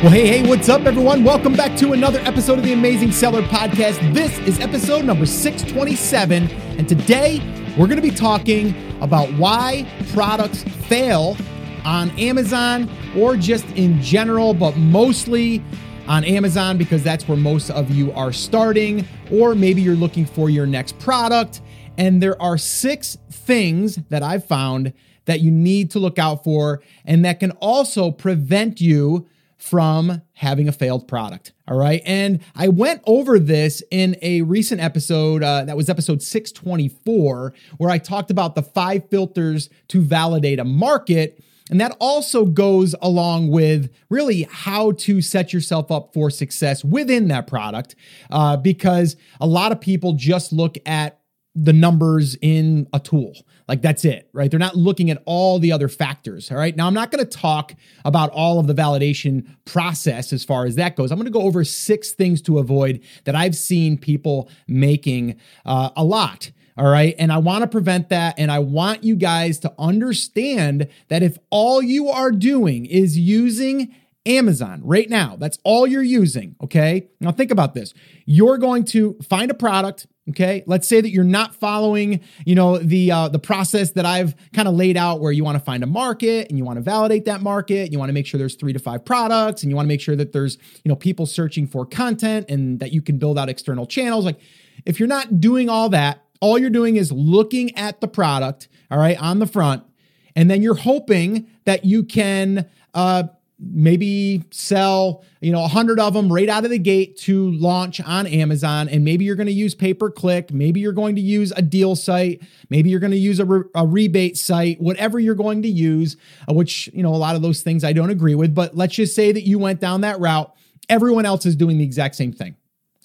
Well, hey, hey, what's up, everyone? Welcome back to another episode of the Amazing Seller Podcast. This is episode number 627, and today we're going to be talking about why products fail on Amazon or just in general, but mostly on Amazon because that's where most of you are starting, or maybe you're looking for your next product. And there are six things that I've found that you need to look out for and that can also prevent you from having a failed product. All right. And I went over this in a recent episode, uh, that was episode 624, where I talked about the five filters to validate a market. And that also goes along with really how to set yourself up for success within that product, uh, because a lot of people just look at the numbers in a tool. Like that's it, right? They're not looking at all the other factors. All right. Now, I'm not going to talk about all of the validation process as far as that goes. I'm going to go over six things to avoid that I've seen people making uh, a lot. All right. And I want to prevent that. And I want you guys to understand that if all you are doing is using Amazon right now, that's all you're using. Okay. Now think about this. You're going to find a product Okay, let's say that you're not following, you know, the uh, the process that I've kind of laid out, where you want to find a market and you want to validate that market. You want to make sure there's three to five products, and you want to make sure that there's, you know, people searching for content and that you can build out external channels. Like, if you're not doing all that, all you're doing is looking at the product, all right, on the front, and then you're hoping that you can uh, maybe sell you know 100 of them right out of the gate to launch on amazon. And maybe you're going to use pay per click maybe you're going to use a deal site. Maybe you're going to use a, re- a, rebate site whatever you're going to use uh, which you know a lot of those things i don't agree with. But let's just say that you went down that route. Everyone else is doing the exact same thing.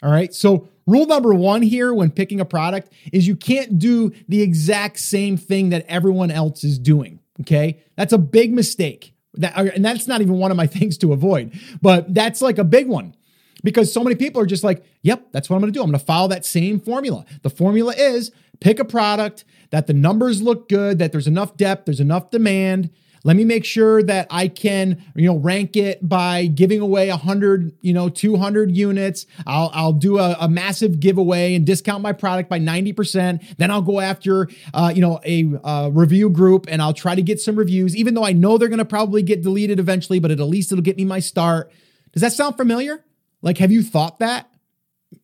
All right? So Rule number one here when picking a product is you can't do the exact same thing that everyone else is doing. Okay. That's a big mistake. That, uh, and that's not even one of my things to avoid, but that's like a big one because so many people are just like, yep, that's what I'm going to do. I'm going to follow that same formula. The formula is pick a product that the numbers look good, that there's enough depth, there's enough demand, let me make sure that I can, you know, rank it by giving away 100, you know, 200 units. I'll, I'll do a, a massive giveaway and discount my product by 90%. Then I'll go after, uh, you know, a uh, review group and I'll try to get some reviews, even though I know they're going to probably get deleted eventually, but at least it'll get me my start. Does that sound familiar? Like, have you thought that?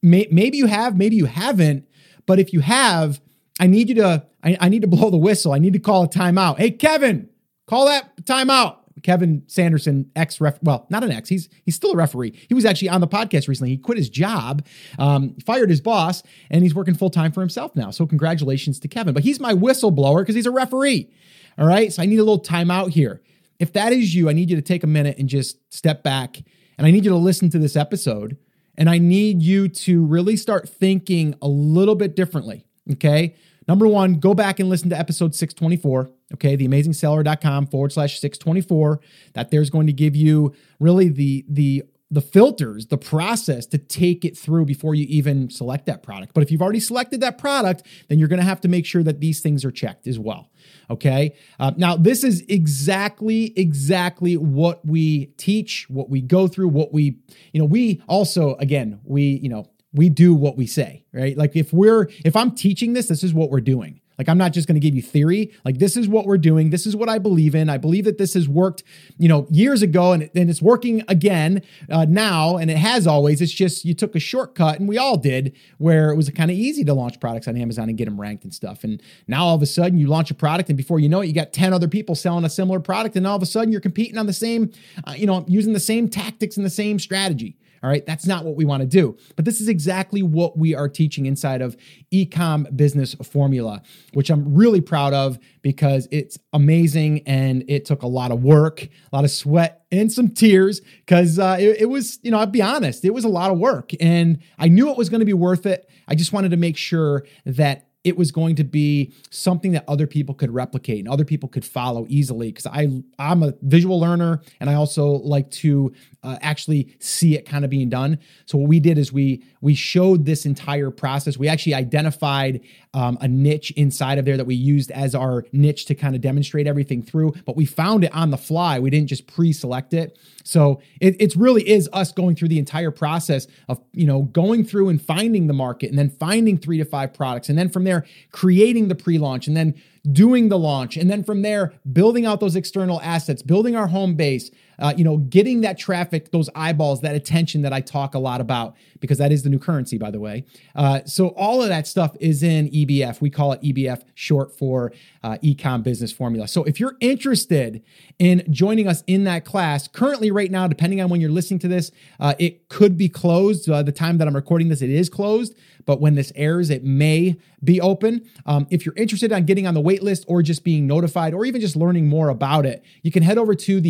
Maybe you have, maybe you haven't. But if you have, I need you to, I, I need to blow the whistle. I need to call a timeout. Hey, Kevin, Call that timeout. Kevin Sanderson, ex ref, well, not an ex. He's he's still a referee. He was actually on the podcast recently. He quit his job, um, fired his boss, and he's working full time for himself now. So congratulations to Kevin. But he's my whistleblower because he's a referee. All right. So I need a little timeout here. If that is you, I need you to take a minute and just step back, and I need you to listen to this episode, and I need you to really start thinking a little bit differently. Okay. Number one, go back and listen to episode 624, okay, theamazingseller.com forward slash 624. That there's going to give you really the the the filters, the process to take it through before you even select that product. But if you've already selected that product, then you're going to have to make sure that these things are checked as well. Okay. Uh, now, this is exactly, exactly what we teach, what we go through, what we, you know, we also, again, we, you know, we do what we say, right? Like if we're if I'm teaching this, this is what we're doing. Like I'm not just going to give you theory. Like this is what we're doing. This is what I believe in. I believe that this has worked, you know, years ago, and, and it's working again uh, now, and it has always. It's just you took a shortcut, and we all did, where it was kind of easy to launch products on Amazon and get them ranked and stuff. And now all of a sudden you launch a product, and before you know it, you got ten other people selling a similar product, and all of a sudden you're competing on the same, uh, you know, using the same tactics and the same strategy. All right. That's not what we want to do. But this is exactly what we are teaching inside of Ecom Business Formula, which I'm really proud of because it's amazing and it took a lot of work, a lot of sweat, and some tears because uh, it, it was, you know, I'll be honest, it was a lot of work and I knew it was going to be worth it. I just wanted to make sure that it was going to be something that other people could replicate and other people could follow easily because I I'm a visual learner and I also like to uh, actually see it kind of being done. So what we did is we we showed this entire process. We actually identified um, a niche inside of there that we used as our niche to kind of demonstrate everything through, but we found it on the fly. We didn't just pre-select it. So it it's really is us going through the entire process of you know going through and finding the market, and then finding three to five products, and then from there creating the pre-launch, and then doing the launch, and then from there building out those external assets, building our home base, uh, you know, getting that traffic, those eyeballs, that attention that I talk a lot about, because that is the new currency, by the way. Uh, so all of that stuff is in EBF. We call it EBF, short for uh, Ecom Business Formula. So if you're interested in joining us in that class, currently right now, depending on when you're listening to this, uh, it could be closed. Uh, the time that I'm recording this, it is closed. But when this airs, it may be open. Um, if you're interested in getting on the wait list or just being notified or even just learning more about it, you can head over to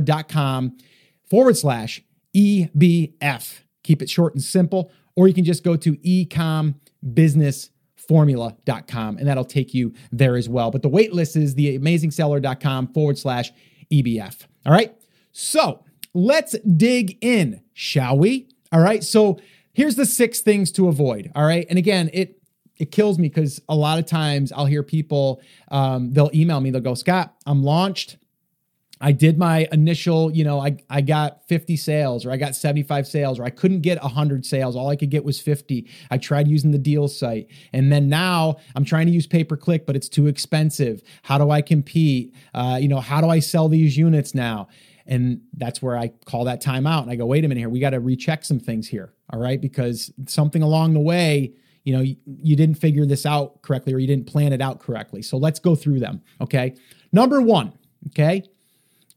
theamazingseller.com forward slash EBF. Keep it short and simple. Or you can just go to ecombusinessformula.com and that'll take you there as well. But the wait list is theamazingseller.com forward slash EBF. All right. So let's dig in, shall we? All right. So here's the six things to avoid. All right. And again, it it kills me because a lot of times I'll hear people, um, they'll email me, they'll go, Scott, I'm launched. I did my initial, you know, I, I got 50 sales or I got 75 sales or I couldn't get 100 sales. All I could get was 50. I tried using the deal site. And then now I'm trying to use pay per click, but it's too expensive. How do I compete? Uh, you know, how do I sell these units now? And that's where I call that time out and I go, wait a minute here, we got to recheck some things here. All right. Because something along the way, you know, you, you didn't figure this out correctly or you didn't plan it out correctly. So let's go through them. Okay. Number one, okay,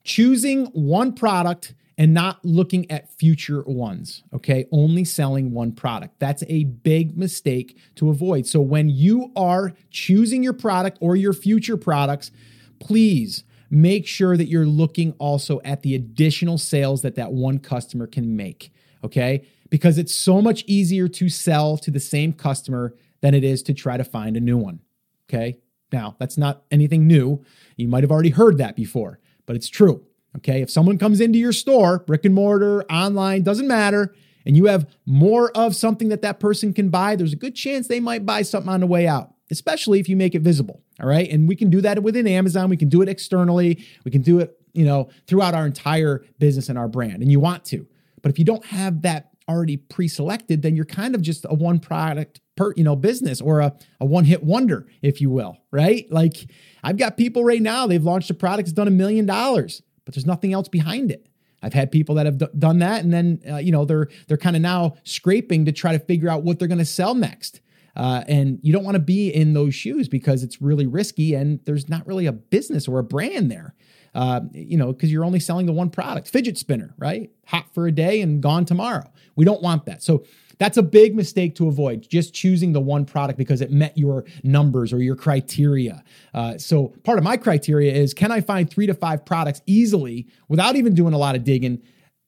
choosing one product and not looking at future ones. Okay. Only selling one product. That's a big mistake to avoid. So when you are choosing your product or your future products, please make sure that you're looking also at the additional sales that that one customer can make. Okay because it's so much easier to sell to the same customer than it is to try to find a new one. Okay. Now, that's not anything new. You might have already heard that before, but it's true. Okay. If someone comes into your store, brick and mortar, online, doesn't matter, and you have more of something that that person can buy, there's a good chance they might buy something on the way out, especially if you make it visible. All right. And we can do that within Amazon. We can do it externally. We can do it, you know, throughout our entire business and our brand. And you want to. But if you don't have that already pre-selected, then you're kind of just a one product per, you know, business or a, a one-hit wonder, if you will, right? Like I've got people right now, they've launched a product that's done a million dollars, but there's nothing else behind it. I've had people that have d- done that, and then uh, you know they're they're kind of now scraping to try to figure out what they're going to sell next. Uh, and you don't want to be in those shoes because it's really risky, and there's not really a business or a brand there uh, you know, because you're only selling the one product. Fidget spinner, right? Hot for a day and gone tomorrow. We don't want that. So that's a big mistake to avoid, just choosing the one product because it met your numbers or your criteria. Uh, so, part of my criteria is can I find three to five products easily without even doing a lot of digging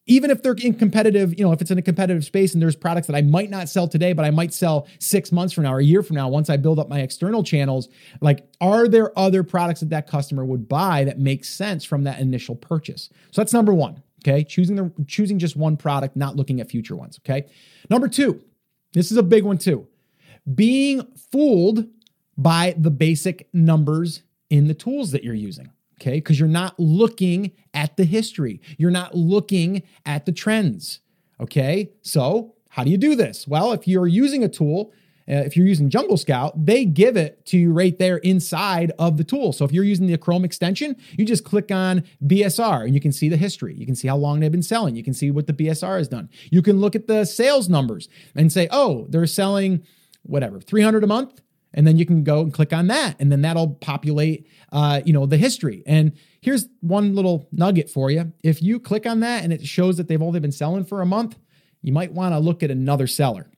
even if they're in competitive, you know, if it's in a competitive space and there's products that I might not sell today, but I might sell six months from now or a year from now, once I build up my external channels, like, are there other products that that customer would buy that makes sense from that initial purchase? So that's number one. Okay. Choosing the, choosing just one product, not looking at future ones. Okay. Number two, this is a big one too. Being fooled by the basic numbers in the tools that you're using okay? Because you're not looking at the history, you're not looking at the trends, okay? So, how do you do this? Well, if you're using a tool, uh, if you're using Jungle Scout, they give it to you right there inside of the tool. So if you're using the Chrome extension, you just click on BSR and you can see the history. You can see how long they've been selling. You can see what the BSR has done. You can look at the sales numbers and say, oh, they're selling whatever, 300 a month and then you can go and click on that and then that'll populate uh, you know the history and here's one little nugget for you if you click on that and it shows that they've only been selling for a month you might want to look at another seller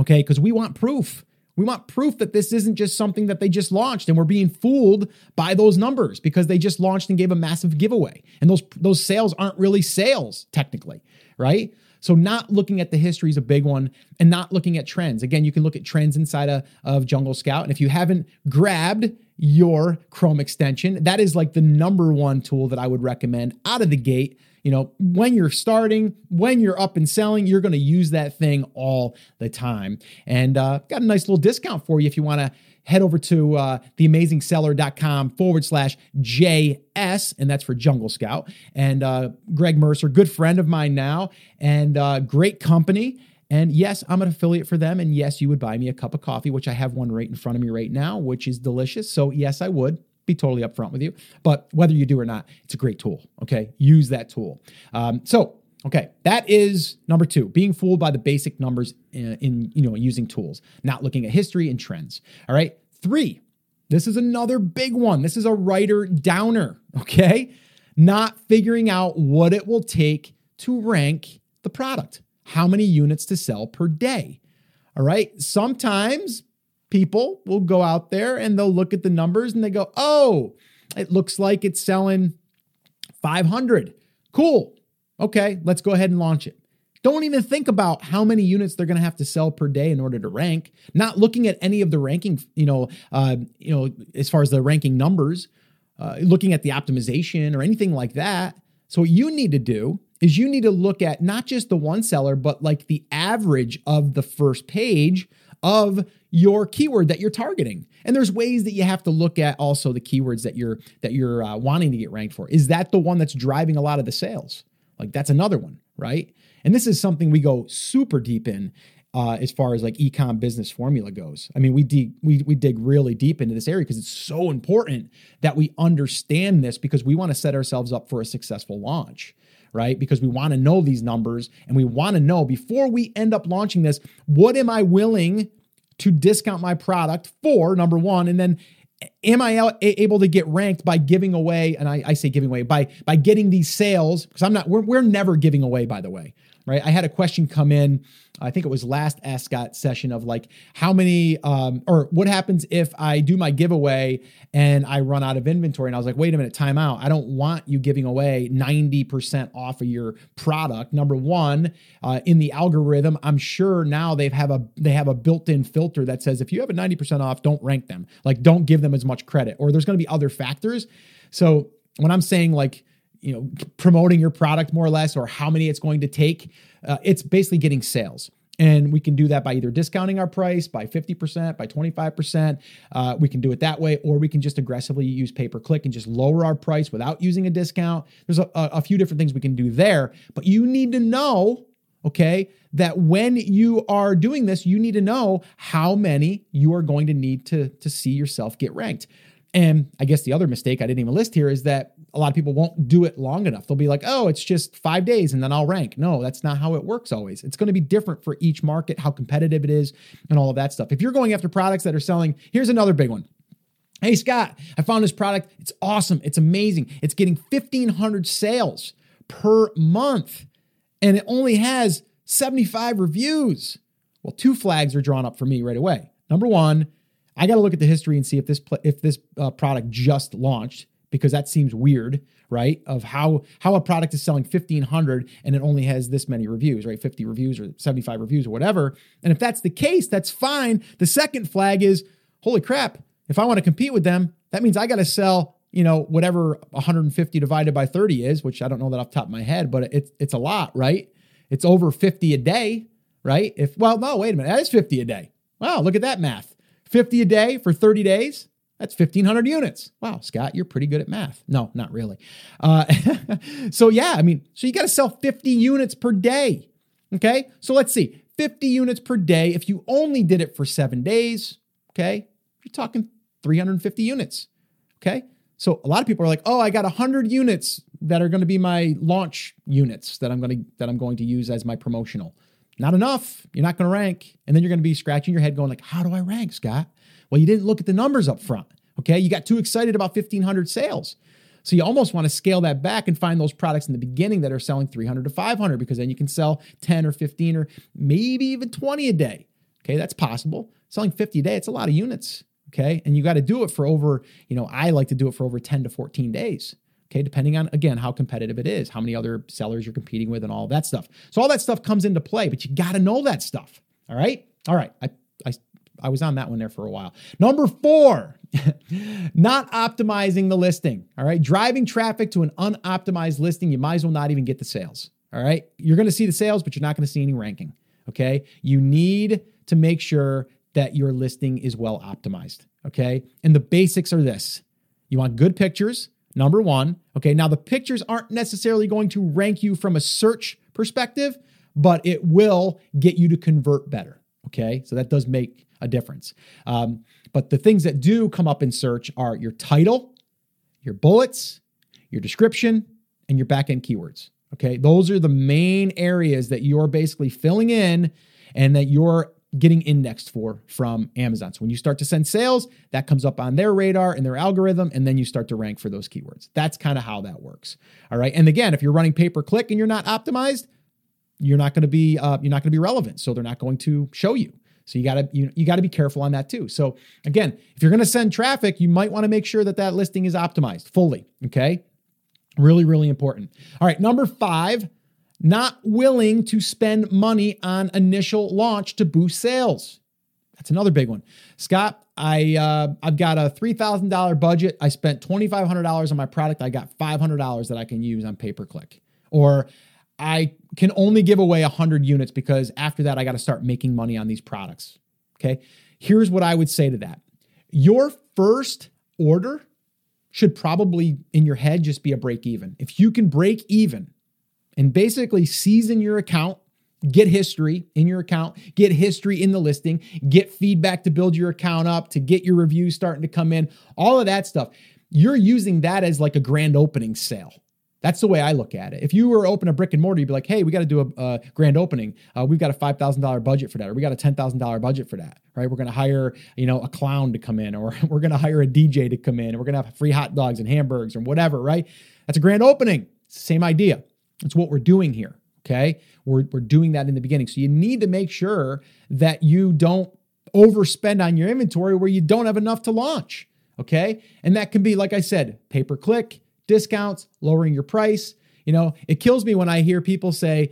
okay because we want proof we want proof that this isn't just something that they just launched and we're being fooled by those numbers because they just launched and gave a massive giveaway and those those sales aren't really sales technically right so not looking at the history is a big one and not looking at trends. Again, you can look at trends inside of, of Jungle Scout. And if you haven't grabbed your Chrome extension. That is like the number one tool that I would recommend out of the gate. You know, when you're starting, when you're up and selling, you're going to use that thing all the time. And uh, got a nice little discount for you if you want to head over to uh, theamazingseller.com forward slash JS, and that's for Jungle Scout. And uh, Greg Mercer, good friend of mine now, and uh, great company. And yes, I'm an affiliate for them. And yes, you would buy me a cup of coffee, which I have one right in front of me right now, which is delicious. So, yes, I would be totally upfront with you. But whether you do or not, it's a great tool. Okay. Use that tool. Um, so, Okay, that is number two, being fooled by the basic numbers in, in, you know using tools, not looking at history and trends. All right, three, this is another big one. This is a writer downer. Okay, not figuring out what it will take to rank the product, how many units to sell per day. All right, sometimes people will go out there and they'll look at the numbers and they go, oh, it looks like it's selling 500. Cool. Okay, let's go ahead and launch it. Don't even think about how many units they're going to have to sell per day in order to rank. Not looking at any of the ranking, you know, uh, you know, as far as the ranking numbers, uh, looking at the optimization or anything like that. So what you need to do is you need to look at not just the one seller, but like the average of the first page of your keyword that you're targeting. And there's ways that you have to look at also the keywords that you're that you're uh, wanting to get ranked for. Is that the one that's driving a lot of the sales? Like that's another one, right? And this is something we go super deep in uh, as far as like ecom business formula goes. I mean, we dig we we dig really deep into this area because it's so important that we understand this because we want to set ourselves up for a successful launch, right? Because we want to know these numbers and we want to know before we end up launching this, what am I willing to discount my product for? Number one, and then am I able to get ranked by giving away? And I, I say giving away by by getting these sales because I'm not. We're, we're never giving away, by the way right? I had a question come in, I think it was last Ask Scott session of like how many um, or what happens if I do my giveaway and I run out of inventory. And I was like, wait a minute, time out. I don't want you giving away 90% off of your product. Number one, uh, in the algorithm, I'm sure now they have a they have a built-in filter that says if you have a 90% off, don't rank them. Like don't give them as much credit. Or there's going to be other factors. So when I'm saying like you know promoting your product more or less or how many it's going to take uh, it's basically getting sales. And we can do that by either discounting our price by 50% by 25% uh, we can do it that way or we can just aggressively use pay per click and just lower our price without using a discount. There's a, a few different things we can do there but you need to know okay that when you are doing this you need to know how many you are going to need to to see yourself get ranked. And I guess the other mistake I didn't even list here is that a lot of people won't do it long enough. They'll be like, oh, it's just five days and then I'll rank. No, that's not how it works always. It's going to be different for each market, how competitive it is, and all of that stuff. If you're going after products that are selling, here's another big one. Hey, Scott, I found this product. It's awesome. It's amazing. It's getting 1,500 sales per month and it only has 75 reviews. Well, two flags are drawn up for me right away. Number one, I got to look at the history and see if this if this uh, product just launched because that seems weird, right? Of how how a product is selling 1500 and it only has this many reviews, right? 50 reviews or 75 reviews or whatever. And if that's the case, that's fine. The second flag is holy crap, if I want to compete with them, that means I got to sell, you know, whatever 150 divided by 30 is, which I don't know that off the top of my head, but it's it's a lot, right? It's over 50 a day, right? If well, no, wait a minute. That is 50 a day. Wow, look at that math. 50 a day for 30 days. That's 1,500 units. Wow, Scott, you're pretty good at math. No, not really. Uh, so, yeah, I mean, so you got to sell 50 units per day. Okay, so let's see 50 units per day. If you only did it for seven days, okay, you're talking 350 units. Okay, so a lot of people are like, oh, I got 100 units that are going to be my launch units that I'm going to that I'm going to use as my promotional. Not enough. You're not going to rank. And then you're going to be scratching your head going like, how do I rank, Scott? Well, you didn't look at the numbers up front. Okay. You got too excited about 1,500 sales. So you almost want to scale that back and find those products in the beginning that are selling 300 to 500 because then you can sell 10 or 15 or maybe even 20 a day. Okay, that's possible. Selling 50 a day, it's a lot of units. Okay, and you got to do it for over, you know, I like to do it for over 10 to 14 days. Okay, depending on again how competitive it is, how many other sellers you're competing with, and all that stuff. So all that stuff comes into play, but you got to know that stuff. All right, all right. I I I was on that one there for a while. Number four, not optimizing the listing. All right. Driving traffic to an unoptimized listing, you might as well not even get the sales. All right. You're going to see the sales, but you're not going to see any ranking. Okay. You need to make sure that your listing is well optimized. Okay. And the basics are this you want good pictures, number one. Okay. Now, the pictures aren't necessarily going to rank you from a search perspective, but it will get you to convert better. Okay. So that does make a difference. Um, but the things that do come up in search are your title, your bullets, your description, and your backend keywords. Okay. Those are the main areas that you're basically filling in and that you're getting indexed for from Amazon. So when you start to send sales, that comes up on their radar and their algorithm, and then you start to rank for those keywords. That's kind of how that works. All right. And again, if you're running pay per click and you're not optimized, you're not going to be uh, you're not going to be relevant. So they're not going to show you. So you got to you, you got to be careful on that too. So again, if you're going to send traffic, you might want to make sure that that listing is optimized fully. Okay. Really, really important. All right. Number five, not willing to spend money on initial launch to boost sales. That's another big one. Scott, I uh, I've got a three thousand dollar budget. I spent twenty five hundred dollars on my product. I got five hundred dollars that I can use on pay per click. Or I can only give away 100 units because after that, I got to start making money on these products. Okay. Here's what I would say to that your first order should probably in your head just be a break even. If you can break even and basically season your account, get history in your account, get history in the listing, get feedback to build your account up, to get your reviews starting to come in, all of that stuff. You're using that as like a grand opening sale. That's the way I look at it. If you were open a brick and mortar, you'd be like, "Hey, we got to do a, a, grand opening. Uh, we've got a five thousand dollar budget for that, or we got a ten thousand dollar budget for that, right? We're going to hire, you know, a clown to come in, or we're going to hire a DJ to come in, and we're going to have free hot dogs and hamburgers and whatever, right? That's a grand opening. same idea. That's what we're doing here. Okay, we're we're doing that in the beginning. So you need to make sure that you don't overspend on your inventory where you don't have enough to launch. Okay, and that can be, like I said, pay per click discounts, lowering your price. You know, it kills me when I hear people say,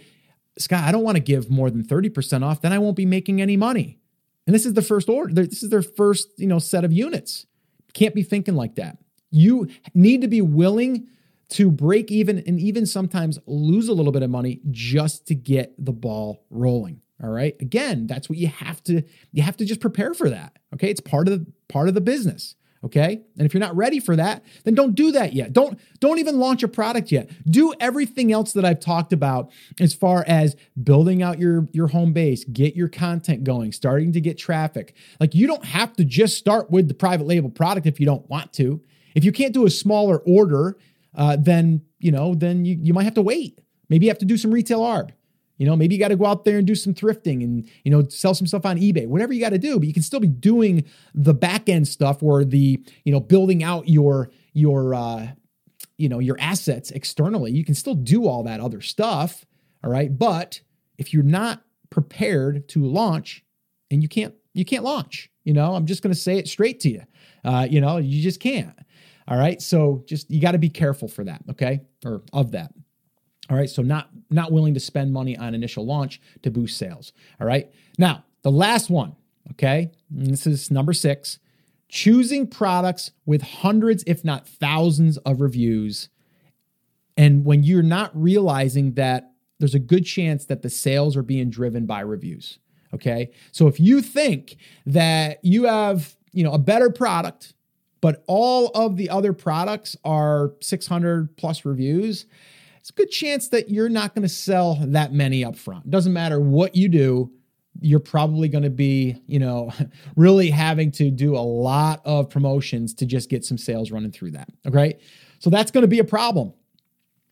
Scott, I don't want to give more than 30% off, then I won't be making any money. And this is the first order. This is their first, you know, set of units. Can't be thinking like that. You need to be willing to break even and even sometimes lose a little bit of money just to get the ball rolling. All right. Again, that's what you have to you have to just prepare for that. Okay? It's part of the part of the business okay? And if you're not ready for that then don't do that yet. Don't don't even launch a product yet. Do everything else that i've talked about as far as building out your your home base get your content going starting to get traffic. Like you don't have to just start with the private label product if you don't want to. If you can't do a smaller order uh, then you know then you, you might have to wait. Maybe you have to do some retail arb you know, maybe you got to go out there and do some thrifting and, you know, sell some stuff on eBay, whatever you got to do, but you can still be doing the back end stuff or the, you know, building out your, your, uh, you know, your assets externally. You can still do all that other stuff. All right. But if you're not prepared to launch and you can't, you can't launch, you know, I'm just going to say it straight to you. Uh, you know, you just can't. All right. So just, you got to be careful for that. Okay. Or of that. All right, so not not willing to spend money on initial launch to boost sales. All right. Now, the last one, okay? this is number 6, choosing products with hundreds if not thousands of reviews. And when you're not realizing that there's a good chance that the sales are being driven by reviews. Okay? So if you think that you have, you know, a better product, but all of the other products are 600 plus reviews, it's a good chance that you're not going to sell that many up front. Doesn't matter what you do, you're probably going to be, you know, really having to do a lot of promotions to just get some sales running through that. Okay. So that's going to be a problem.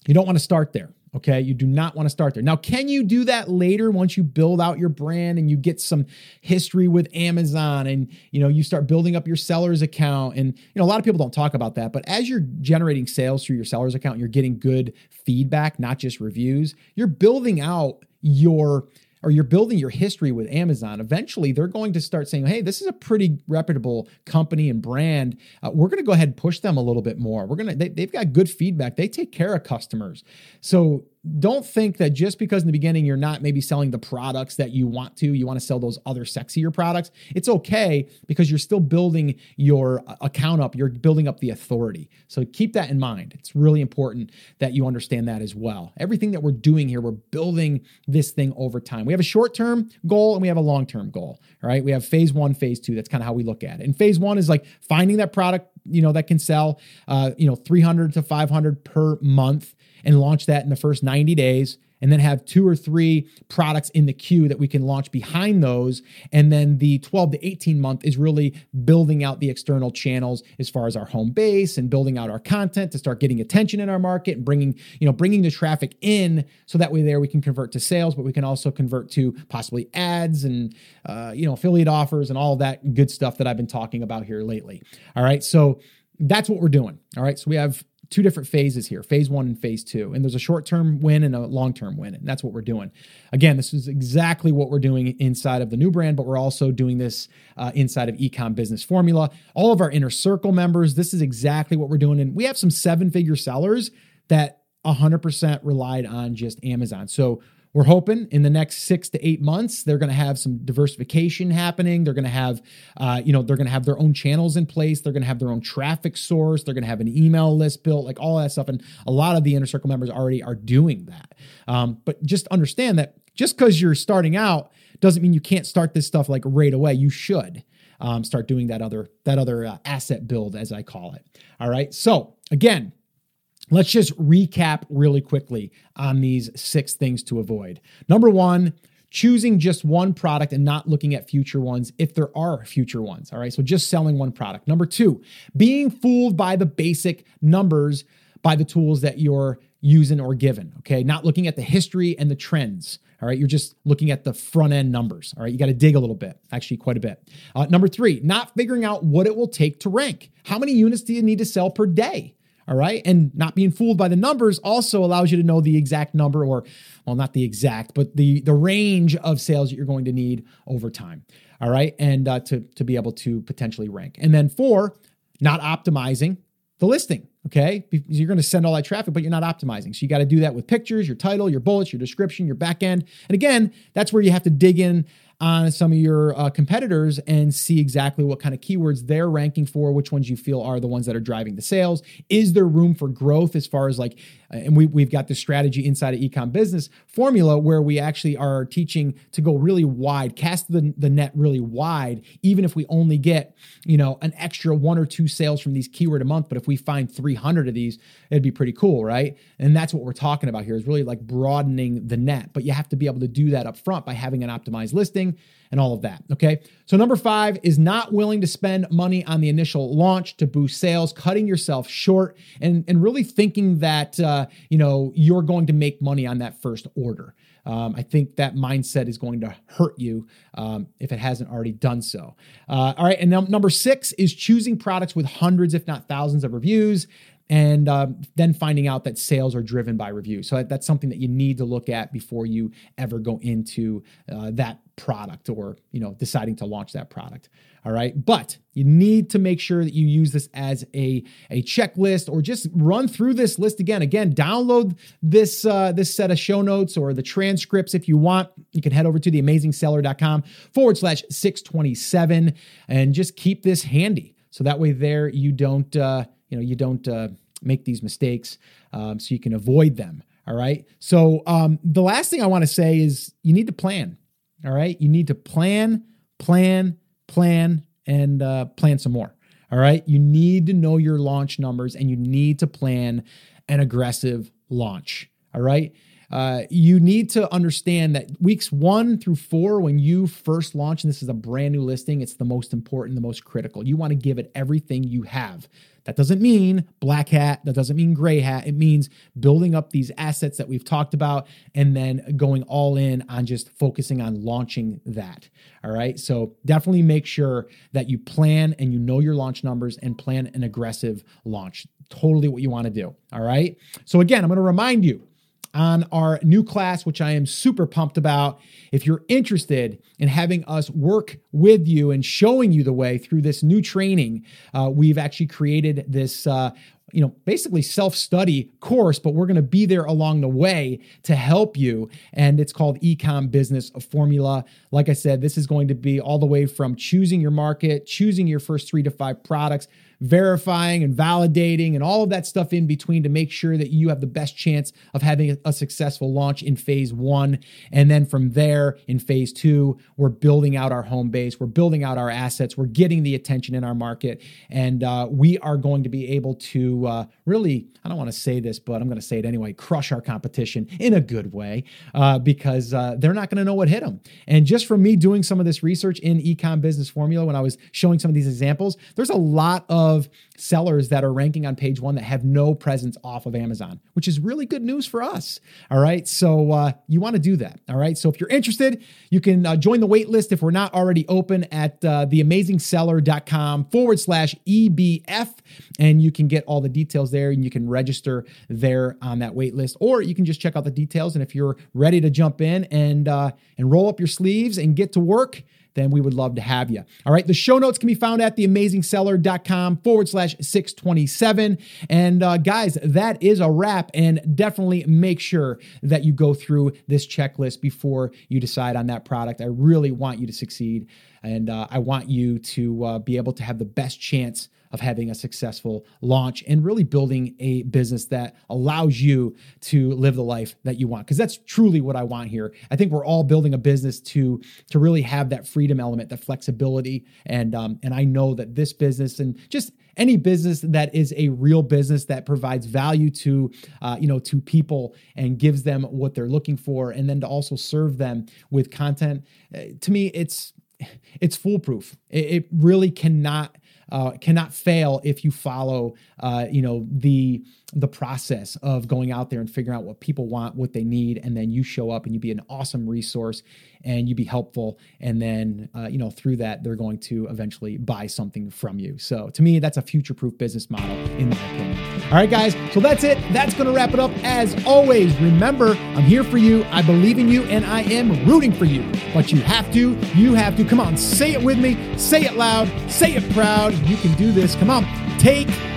You don't want to start there. Okay. You do not want to start there. Now, can you do that later once you build out your brand and you get some history with Amazon and, you know, you start building up your seller's account? And, you know, a lot of people don't talk about that, but as you're generating sales through your seller's account, you're getting good feedback, not just reviews, you're building out your or you're building your history with Amazon, eventually they're going to start saying, hey, this is a pretty reputable company and brand. Uh, we're going to go ahead and push them a little bit more. We're going to, they, they've got good feedback. They take care of customers. So don't think that just because in the beginning you're not maybe selling the products that you want to, you want to sell those other sexier products. It's okay because you're still building your account up, you're building up the authority. So keep that in mind. It's really important that you understand that as well. Everything that we're doing here, we're building this thing over time. We have a short term goal and we have a long term goal. All right. We have phase one, phase two. That's kind of how we look at it. And phase one is like finding that product, you know, that can sell, uh, you know, 300 to 500 per month and launch that in the first 90 days and then have two or three products in the queue that we can launch behind those. And then the 12 to 18 month is really building out the external channels as far as our home base and building out our content to start getting attention in our market and bringing, you know, bringing the traffic in so that way there we can convert to sales, but we can also convert to possibly ads and, uh, you know, affiliate offers and all that good stuff that I've been talking about here lately. All right. So that's what we're doing. All right. So we have two different phases here phase one and phase two. And there's a short term win and a long term win. And that's what we're doing. Again, this is exactly what we're doing inside of the new brand, but we're also doing this uh, inside of Ecom Business Formula. All of our inner circle members, this is exactly what we're doing. And we have some seven figure sellers that 100% relied on just Amazon. So we're hoping in the next six to eight months they're going to have some diversification happening. They're going to have, uh, you know, they're going to have their own channels in place. They're going to have their own traffic source. They're going to have an email list built, like all that stuff. And a lot of the inner circle members already are doing that. Um, but just understand that just because you're starting out doesn't mean you can't start this stuff like right away. You should. Um, start doing that other that other uh, asset build as I call it. All right. So again, Let's just recap really quickly on these six things to avoid. Number one, choosing just one product and not looking at future ones if there are future ones. All right. So just selling one product. Number two, being fooled by the basic numbers by the tools that you're using or given. Okay. Not looking at the history and the trends. All right. You're just looking at the front end numbers. All right. You got to dig a little bit, actually, quite a bit. Uh, number three, not figuring out what it will take to rank. How many units do you need to sell per day? All right. And not being fooled by the numbers also allows you to know the exact number or, well, not the exact, but the, the range of sales that you're going to need over time. All right. And uh, to, to be able to potentially rank. And then four, not optimizing the listing. Okay. You're going to send all that traffic, but you're not optimizing. So you got to do that with pictures, your title, your bullets, your description, your back end. And again, that's where you have to dig in on some of your uh, competitors and see exactly what kind of keywords they're ranking for, which ones you feel are the ones that are driving the sales. Is there room for growth as far as like, uh, and we, we've got this strategy inside of ecom business formula where we actually are teaching to go really wide, cast the, the net really wide, even if we only get, you know, an extra one or two sales from these keyword a month. But if we find 300 of these, it'd be pretty cool, right? And that's what we're talking about here is really like broadening the net. But you have to be able to do that up front by having an optimized listing and all of that. Okay. So, number five is not willing to spend money on the initial launch to boost sales, cutting yourself short and, and really thinking that, uh, you know, you're going to make money on that first order. Um, I think that mindset is going to hurt you um, if it hasn't already done so. Uh, all right. And num- number six is choosing products with hundreds, if not thousands, of reviews and um, then finding out that sales are driven by reviews. So that's something that you need to look at before you ever go into uh, that product or you know deciding to launch that product. All right? But you need to make sure that you use this as a a checklist or just run through this list again. Again download this uh, this set of show notes or the transcripts if you want. You can head over to theamazingseller.com forward slash 627 and just keep this handy. So that way there you don't uh, you know you don't uh, make these mistakes um, so you can avoid them all right so um, the last thing i want to say is you need to plan all right. You need to plan, plan, plan, and uh, plan some more. All right. You need to know your launch numbers and you need to plan an aggressive launch. All right. Uh, you need to understand that weeks one through four, when you first launch, and this is a brand new listing, it's the most important, the most critical. You want to give it everything you have. That doesn't mean black hat. That doesn't mean gray hat. It means building up these assets that we've talked about and then going all in on just focusing on launching that. All right. So definitely make sure that you plan and you know your launch numbers and plan an aggressive launch. Totally what you want to do. All right. So again, I'm going to remind you on our new class, which I am super pumped about. If you're interested in having us work with you and showing you the way through this new training, uh, we've actually created this uh, you know, basically self study course, but we're going to be there along the way to help you. And it's called Ecom Business Formula. Like I said, this is going to be all the way from choosing your market, choosing your first three to five products, verifying and validating and all of that stuff in between to make sure that you have the best chance of having a successful launch in phase one. And then from there, in phase two, we're building out our home base, we're building out our assets, we're getting the attention in our market, and uh, we are going to be able to uh, really, I don't want to say this, but I'm going to say it anyway, crush our competition in a good way uh, because uh, they're not going to know what hit them. And just from me doing some of this research in Ecom Business Formula, when I was showing some of these examples, there's a lot of of sellers that are ranking on page one that have no presence off of Amazon, which is really good news for us. All right. So uh, you want to do that. All right. So if you're interested, you can uh, join the wait list if we're not already open at uh, theamazingseller.com forward slash EBF. And you can get all the details there and you can register there on that wait list, or you can just check out the details. And if you're ready to jump in and, uh, and roll up your sleeves and get to work, then we would love to have you. All right. The show notes can be found at theamazingseller.com forward slash 627. And uh, guys, that is a wrap. And definitely make sure that you go through this checklist before you decide on that product. I really want you to succeed. And uh, I want you to uh, be able to have the best chance of having a successful launch and really building a business that allows you to live the life that you want. Because that's truly what I want here. I think we're all building a business to to really have that freedom element, that flexibility. And um and I know that this business and just any business that is a real business that provides value to uh, you know to people and gives them what they're looking for and then to also serve them with content uh, to me it's it's foolproof. It, it really cannot uh, cannot fail if you follow, uh, you know, the the process of going out there and figuring out what people want, what they need, and then you show up and you be an awesome resource and you be helpful, and then uh, you know through that they're going to eventually buy something from you. So to me, that's a future-proof business model in my opinion. All right, guys. So that's it. That's going to wrap it up. As always, remember, I'm here for you. I believe in you, and I am rooting for you. But you have to. You have to. Come on, say it with me. Say it loud. Say it proud. You can do this. Come on, take